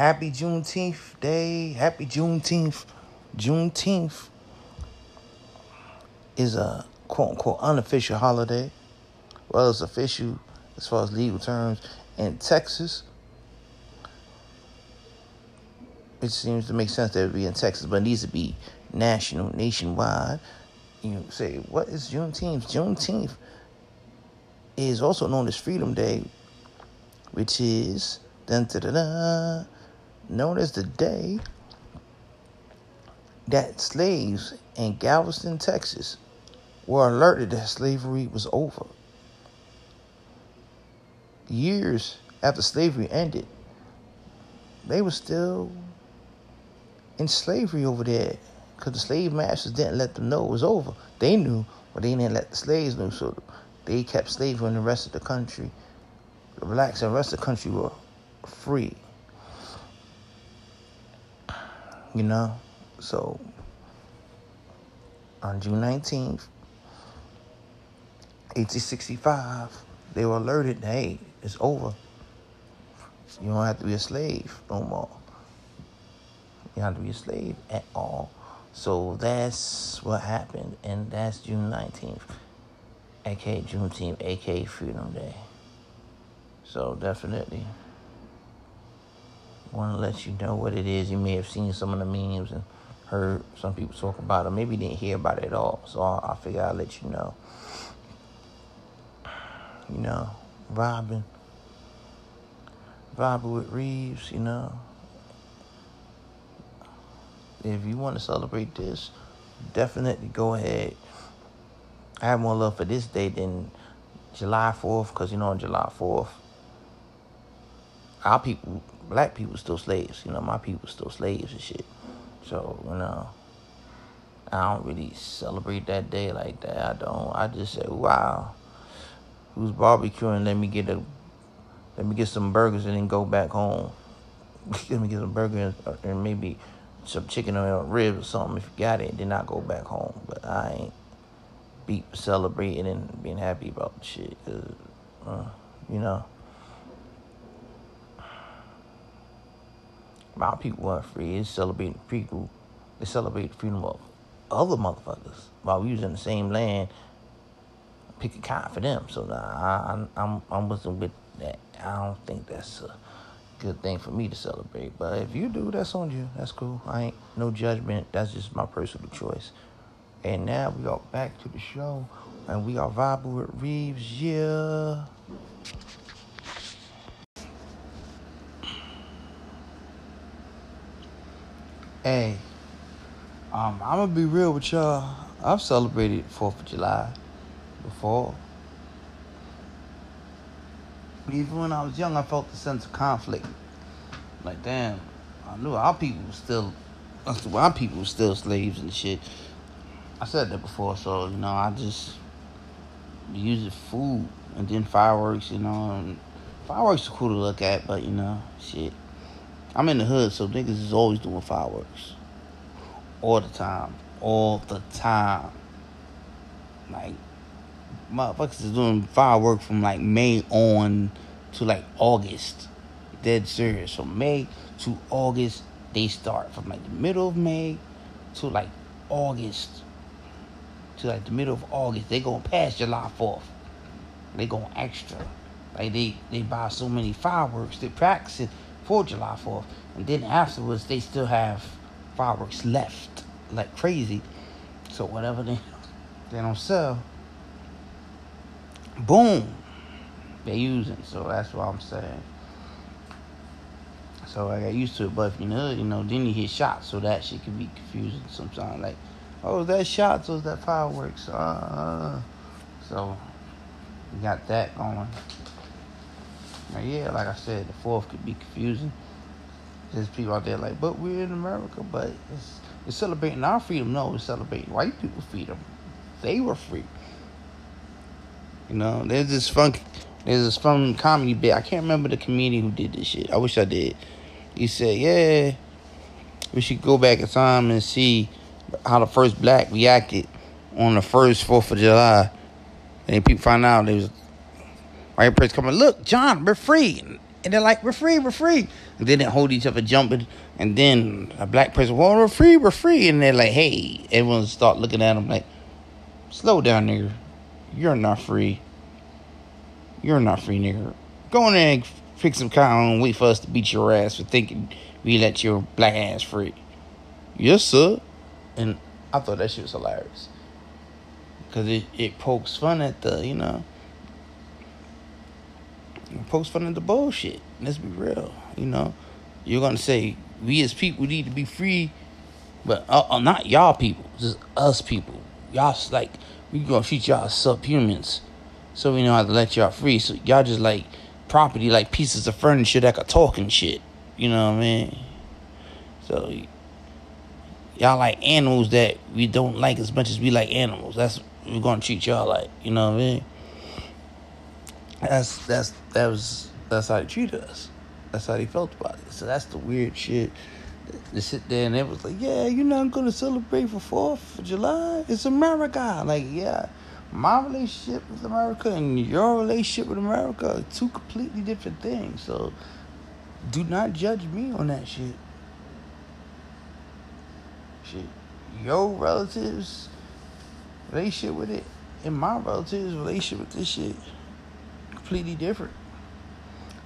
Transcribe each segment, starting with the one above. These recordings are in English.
Happy Juneteenth Day. Happy Juneteenth. Juneteenth is a quote unquote unofficial holiday. Well, it's official as far as legal terms in Texas. It seems to make sense that it would be in Texas, but it needs to be national, nationwide. You say, what is Juneteenth? Juneteenth is also known as Freedom Day, which is dun, da, da, da, known as the day that slaves in Galveston, Texas, were alerted that slavery was over. Years after slavery ended, they were still in slavery over there because the slave masters didn't let them know it was over. They knew, but they didn't let the slaves know. So they kept slavery in the rest of the country. The blacks in the rest of the country were free. You know? So on June 19th, 1865, they were alerted, hey, it's over. You don't have to be a slave no more. You don't have to be a slave at all. So that's what happened, and that's June 19th, aka Juneteenth, aka Freedom Day. So definitely want to let you know what it is. You may have seen some of the memes and heard some people talk about it. Maybe you didn't hear about it at all. So I, I figure I'll let you know. You know, Robin, vibing with Reeves, you know. If you want to celebrate this, definitely go ahead. I have more love for this day than July 4th, because, you know, on July 4th, our people, black people, still slaves. You know, my people still slaves and shit. So, you know, I don't really celebrate that day like that. I don't. I just say, wow, who's barbecuing? Let me get a, let me get some burgers and then go back home. let me get some burgers and maybe some chicken or ribs or something if you got it. Then I go back home. But I ain't be celebrating and being happy about shit. Cause, uh, you know. My people weren't free. It's celebrating people. They celebrate the freedom of other motherfuckers while we was in the same land. Pick a cotton for them. So nah, I, I'm I'm with them with that. I don't think that's a good thing for me to celebrate. But if you do, that's on you. That's cool. I ain't no judgment. That's just my personal choice. And now we are back to the show, and we are vibing with Reeves. Yeah. Hey, um, I'm gonna be real with y'all. I've celebrated Fourth of July before. Even when I was young, I felt a sense of conflict. Like, damn, I knew our people were still, our people were still slaves and shit. I said that before, so you know, I just use it food and then fireworks, you know. And fireworks are cool to look at, but you know, shit. I'm in the hood, so niggas is always doing fireworks. All the time. All the time. Like, motherfuckers is doing fireworks from like May on to like August. Dead serious. From May to August, they start. From like the middle of May to like August. To like the middle of August. They going past July 4th. They going extra. Like they, they buy so many fireworks. They practice it for July 4th. And then afterwards, they still have fireworks left like crazy. So whatever they, they don't sell, boom, they using. So that's what I'm saying. So I got used to it, but you know, you know, then you hit shots, so that shit can be confusing sometimes. Like, oh, is that shots or is that fireworks? Uh, so you got that going. Now, yeah, like I said, the fourth could be confusing. There's people out there like, but we're in America, but it's, it's celebrating our freedom. No, it's celebrating white people's freedom. They were free. You know, there's this fun, there's this fun comedy bit. I can't remember the comedian who did this shit. I wish I did. He said, yeah, we should go back in time and see how the first black reacted on the first 4th of July. And people find out there was white person coming, look, John, we're free. And they're like, we're free, we're free. And then they hold each other jumping. And then a black person, well, we're free, we're free. And they're like, hey, everyone start looking at them like, slow down, nigga. You're not free. You're not free, nigga. Go in there and fix some car and wait for us to beat your ass for thinking we let your black ass free. Yes, sir. And I thought that shit was hilarious. Because it, it pokes fun at the, you know, pokes fun the bullshit. Let's be real. You know, you're to say, we as people need to be free, but uh, uh, not y'all people, just us people. Y'all, like, we to treat y'all subhumans. So we know how to let y'all free. So y'all just like property, like pieces of furniture that could talk and shit. You know what I mean? So y'all like animals that we don't like as much as we like animals. That's we're gonna treat y'all like. You know what I mean? That's that's that was that's how he treated us. That's how he felt about it. So that's the weird shit. To sit there and it was like, yeah, you're not gonna celebrate for Fourth of July. It's America. Like, yeah, my relationship with America and your relationship with America are two completely different things. So do not judge me on that shit. Shit. Your relatives relationship with it and my relatives relationship with this shit completely different.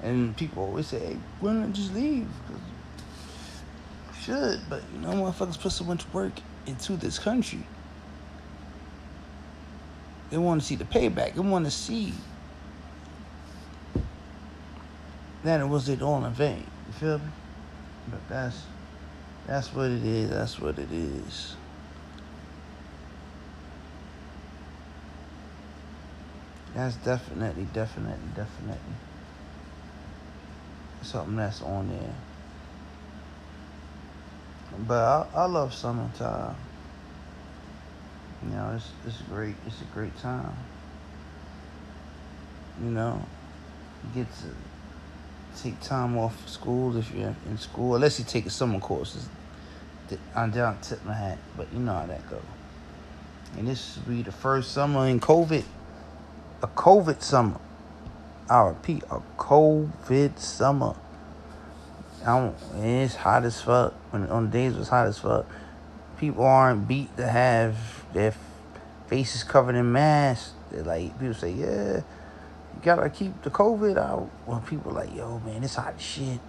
And people always say, hey, why I just leave? Should, but you know, motherfuckers put so much work into this country. They want to see the payback. They want to see that it was it all in vain. You feel me? But that's that's what it is. That's what it is. That's definitely, definitely, definitely something that's on there. But I, I love summertime. You know, it's it's great. It's a great time. You know, you get to take time off school if you're in school, unless you take summer courses. I'm down tip my hat, but you know how that go. And this will be the first summer in COVID, a COVID summer. I repeat, a COVID summer. I don't, it's hot as fuck. When on days was hot as fuck people aren't beat to have their faces covered in masks. They're like people say, yeah, you gotta keep the COVID out. Well, people like, yo, man, it's hot as shit.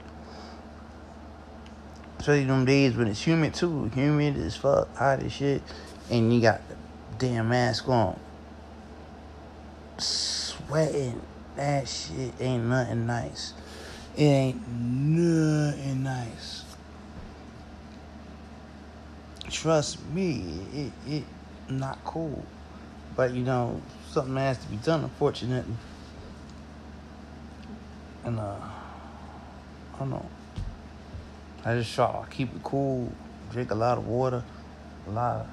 Especially them days when it's humid too, humid as fuck, hot as shit, and you got the damn mask on. Sweating, that shit ain't nothing nice. It ain't nothing nice trust me, it it not cool. But you know, something has to be done, unfortunately. And uh, I don't know. I just try to keep it cool, drink a lot of water, a lot,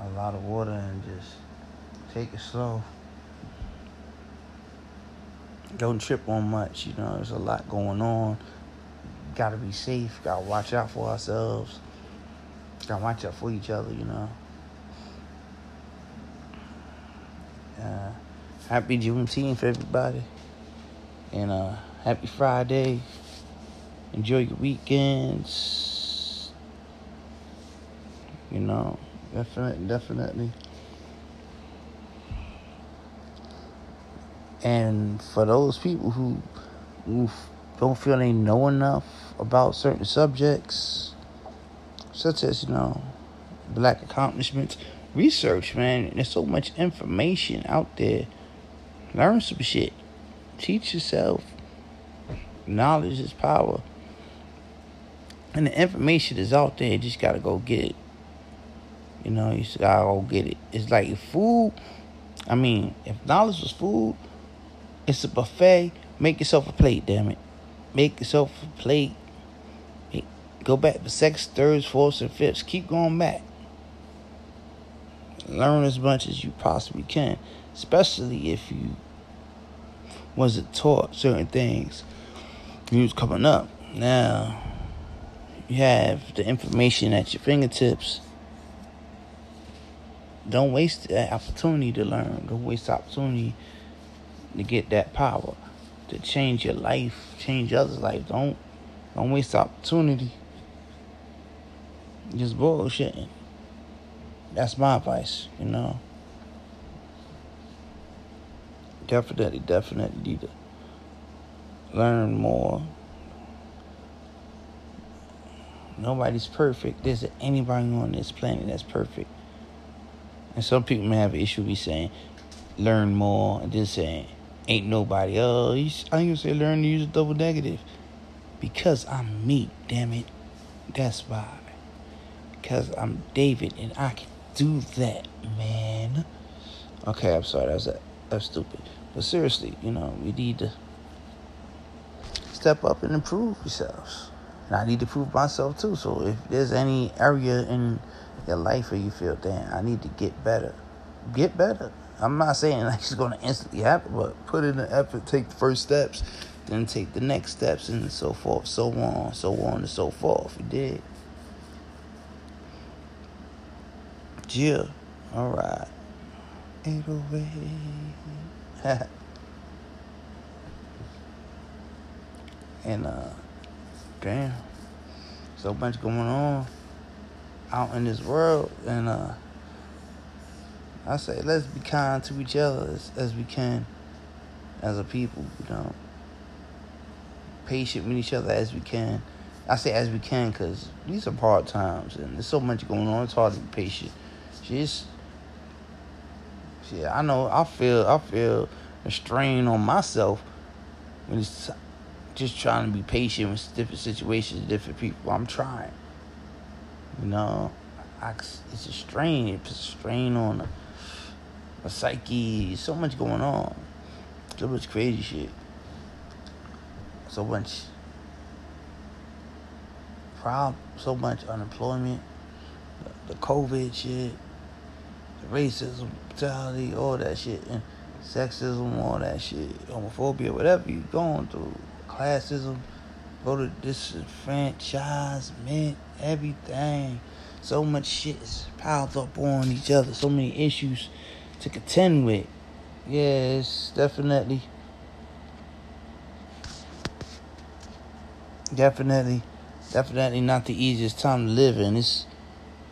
a lot of water, and just take it slow. Don't trip on much, you know. There's a lot going on. Gotta be safe. Gotta watch out for ourselves. Gotta watch out for each other, you know. Uh, happy Juneteenth everybody. And uh, happy Friday. Enjoy your weekends. You know, definitely, definitely. And for those people who, who don't feel they know enough about certain subjects, such as, you know, black accomplishments. Research, man. There's so much information out there. Learn some shit. Teach yourself. Knowledge is power. And the information is out there. You just gotta go get it. You know, you just gotta go get it. It's like food, I mean, if knowledge was food, it's a buffet. Make yourself a plate, damn it. Make yourself a plate Go back to second, thirds, fourths, and fifths. Keep going back. Learn as much as you possibly can, especially if you wasn't taught certain things when you was coming up. Now you have the information at your fingertips. Don't waste that opportunity to learn. Don't waste opportunity to get that power to change your life, change others' life. Don't don't waste opportunity. Just bullshitting. That's my advice, you know. Definitely, definitely need to learn more. Nobody's perfect. There's anybody on this planet that's perfect. And some people may have an issue with saying, learn more, and just saying, ain't nobody. Oh, I ain't gonna say learn to use a double negative. Because I'm me, damn it. That's why. Because I'm David and I can do that, man. Okay, I'm sorry, that's that's stupid. But seriously, you know, we need to step up and improve yourselves. And I need to prove myself too. So if there's any area in your life where you feel, damn, I need to get better, get better. I'm not saying like it's gonna instantly happen, but put in the effort, take the first steps, then take the next steps, and so forth, so on, so on, and so forth. You did. Yeah. All right. 808. and uh, damn, so much going on out in this world, and uh, I say let's be kind to each other as, as we can, as a people, you know, patient with each other as we can. I say as we can because these are hard times, and there's so much going on. It's hard to be patient. Just, yeah, I know. I feel, I feel a strain on myself when it's just trying to be patient with different situations, different people. I'm trying. You know, I, it's a strain. It's a strain on the, the psyche. So much going on. So much crazy shit. So much problem. So much unemployment. The, the COVID shit. The racism, brutality, all that shit. And sexism, all that shit. Homophobia, whatever you're going through classism, to disenfranchisement, everything. So much shit is piled up on each other. So many issues to contend with. Yes, definitely. Definitely, definitely not the easiest time to live in. It's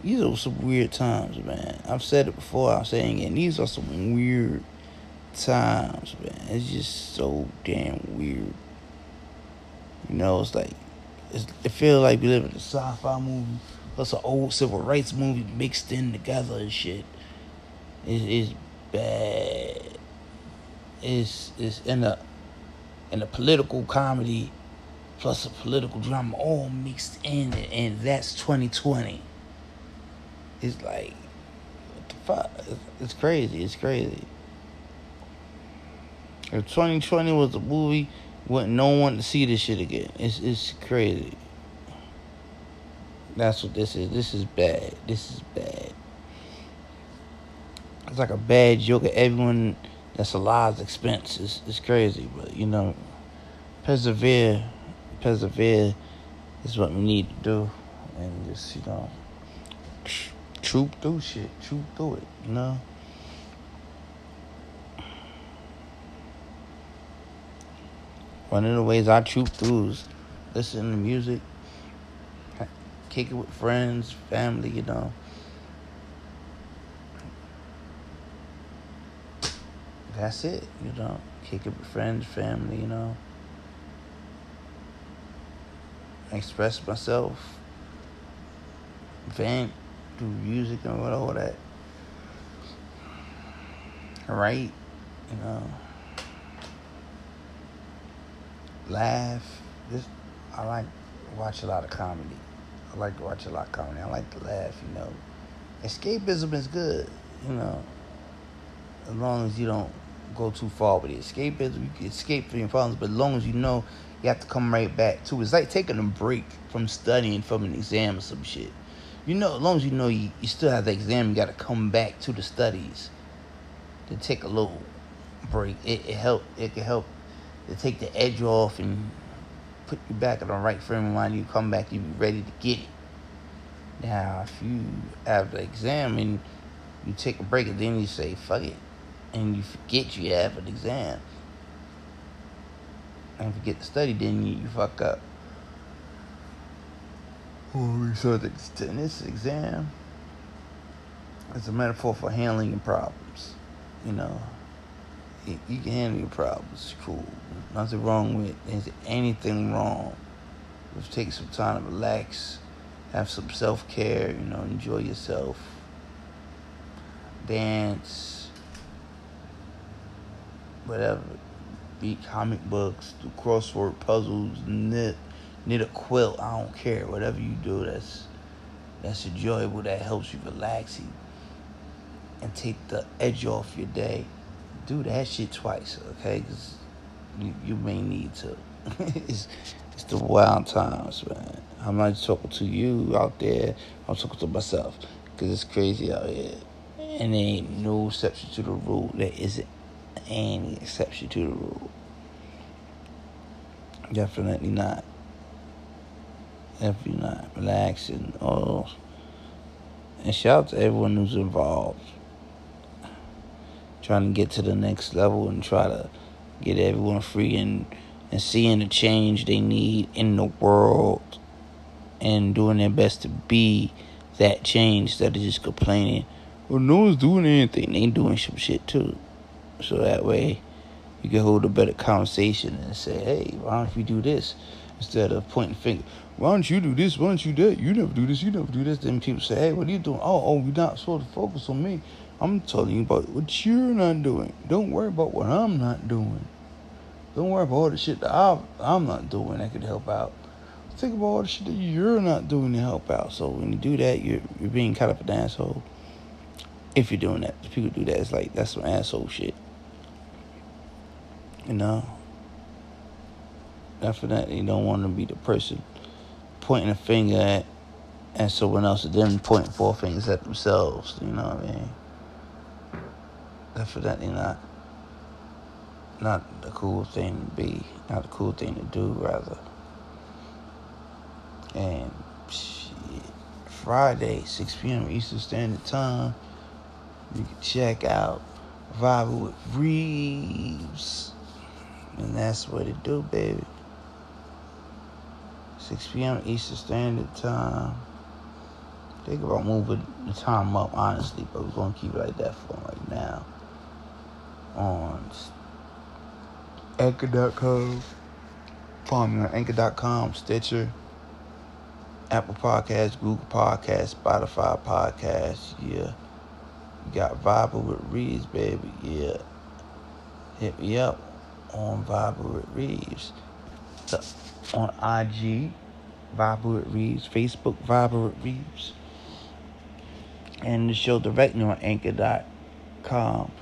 these are some weird times, man. I've said it before. I'm saying it. These are some weird times, man. It's just so damn weird. You know, it's like it's, it feels like we live in a sci-fi movie plus an old civil rights movie mixed in together and shit. It is bad. It's it's in a in a political comedy plus a political drama all mixed in, and that's 2020. It's like what the fuck? It's crazy. It's crazy. If 2020 was a movie wouldn't no one to see this shit again. It's it's crazy. That's what this is. This is bad. This is bad. It's like a bad joke at everyone that's alive's expense. It's, it's crazy, but you know, persevere, persevere is what we need to do, and just you know, troop through shit, troop through it, you know. One of the ways I troop through is listen to music, kick it with friends, family, you know. That's it, you know. Kick it with friends, family, you know. Express myself, vent, do music and all that. Right, you know laugh. This I like watch a lot of comedy. I like to watch a lot of comedy. I like to laugh, you know. Escapism is good, you know. As long as you don't go too far with it. Escapism, you can escape from your problems, but as long as you know you have to come right back to it. It's like taking a break from studying from an exam or some shit. You know, as long as you know you, you still have the exam, you got to come back to the studies to take a little break. It, it help. It can help to take the edge off and put you back in the right frame of mind. You come back, you be ready to get it. Now, if you have the exam and you take a break and then you say, fuck it, and you forget you have an exam, and forget to study, then you, you fuck up. So this exam, it's a metaphor for handling your problems. You know, you, you can handle your problems. Cool. Nothing wrong with. Is anything wrong? Just take some time to relax, have some self care. You know, enjoy yourself. Dance, whatever. Read comic books, do crossword puzzles, knit, knit a quilt. I don't care. Whatever you do, that's that's enjoyable. That helps you relax and take the edge off your day. Do that shit twice, okay? Cause you, you may need to. it's, it's the wild times, man. I'm not talking to you out there. I'm talking to myself. Because it's crazy out here. And there ain't no exception to the rule. There isn't any exception to the rule. Definitely not. Definitely not. Relaxing. Oh. And shout out to everyone who's involved. Trying to get to the next level and try to get everyone free and, and seeing the change they need in the world and doing their best to be that change instead of just complaining, well, no one's doing anything. They doing some shit too. So that way you can hold a better conversation and say, hey, why don't you do this? Instead of pointing finger, why don't you do this? Why don't you do that? You never do this. You never do this. Then people say, hey, what are you doing? Oh, oh, you're not supposed to focus on me. I'm telling you about what you're not doing. Don't worry about what I'm not doing. Don't worry about all the shit that i am not doing that could help out. Think about all the shit that you're not doing to help out. So when you do that, you're you're being kind of an asshole. If you're doing that, if people do that, it's like that's some asshole shit. You know. Definitely don't want to be the person pointing a finger at and someone else and then pointing four fingers at themselves. You know what I mean? definitely not not the cool thing to be, not the cool thing to do, rather. And shit, Friday, 6 p.m. Eastern Standard Time, you can check out Vibing with Reeves. And that's what it do, baby. 6 p.m. Eastern Standard Time. Think about moving the time up, honestly, but we're going to keep it like that for right now on Anchor.com. Follow me on Anchor.com, Stitcher, Apple Podcasts, Google Podcasts, Spotify Podcasts. Yeah. You got Vibing with Reeves, baby. Yeah. Hit me up on Vibrant Reeves. The, on IG, Vibrant Reeves. Facebook, Vibrant Reeves. And the show directly on Anchor.com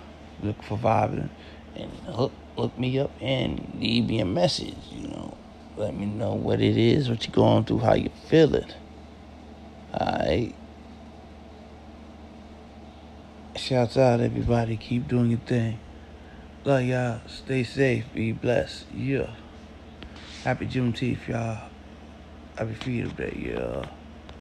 look for Vibrant and look look me up and leave me a message, you know. Let me know what it is, what you're going through, how you feeling. Alright. Shouts out everybody, keep doing your thing. Love y'all. Stay safe. Be blessed. Yeah. Happy Juneteenth, y'all. Happy Freedom Day, yeah.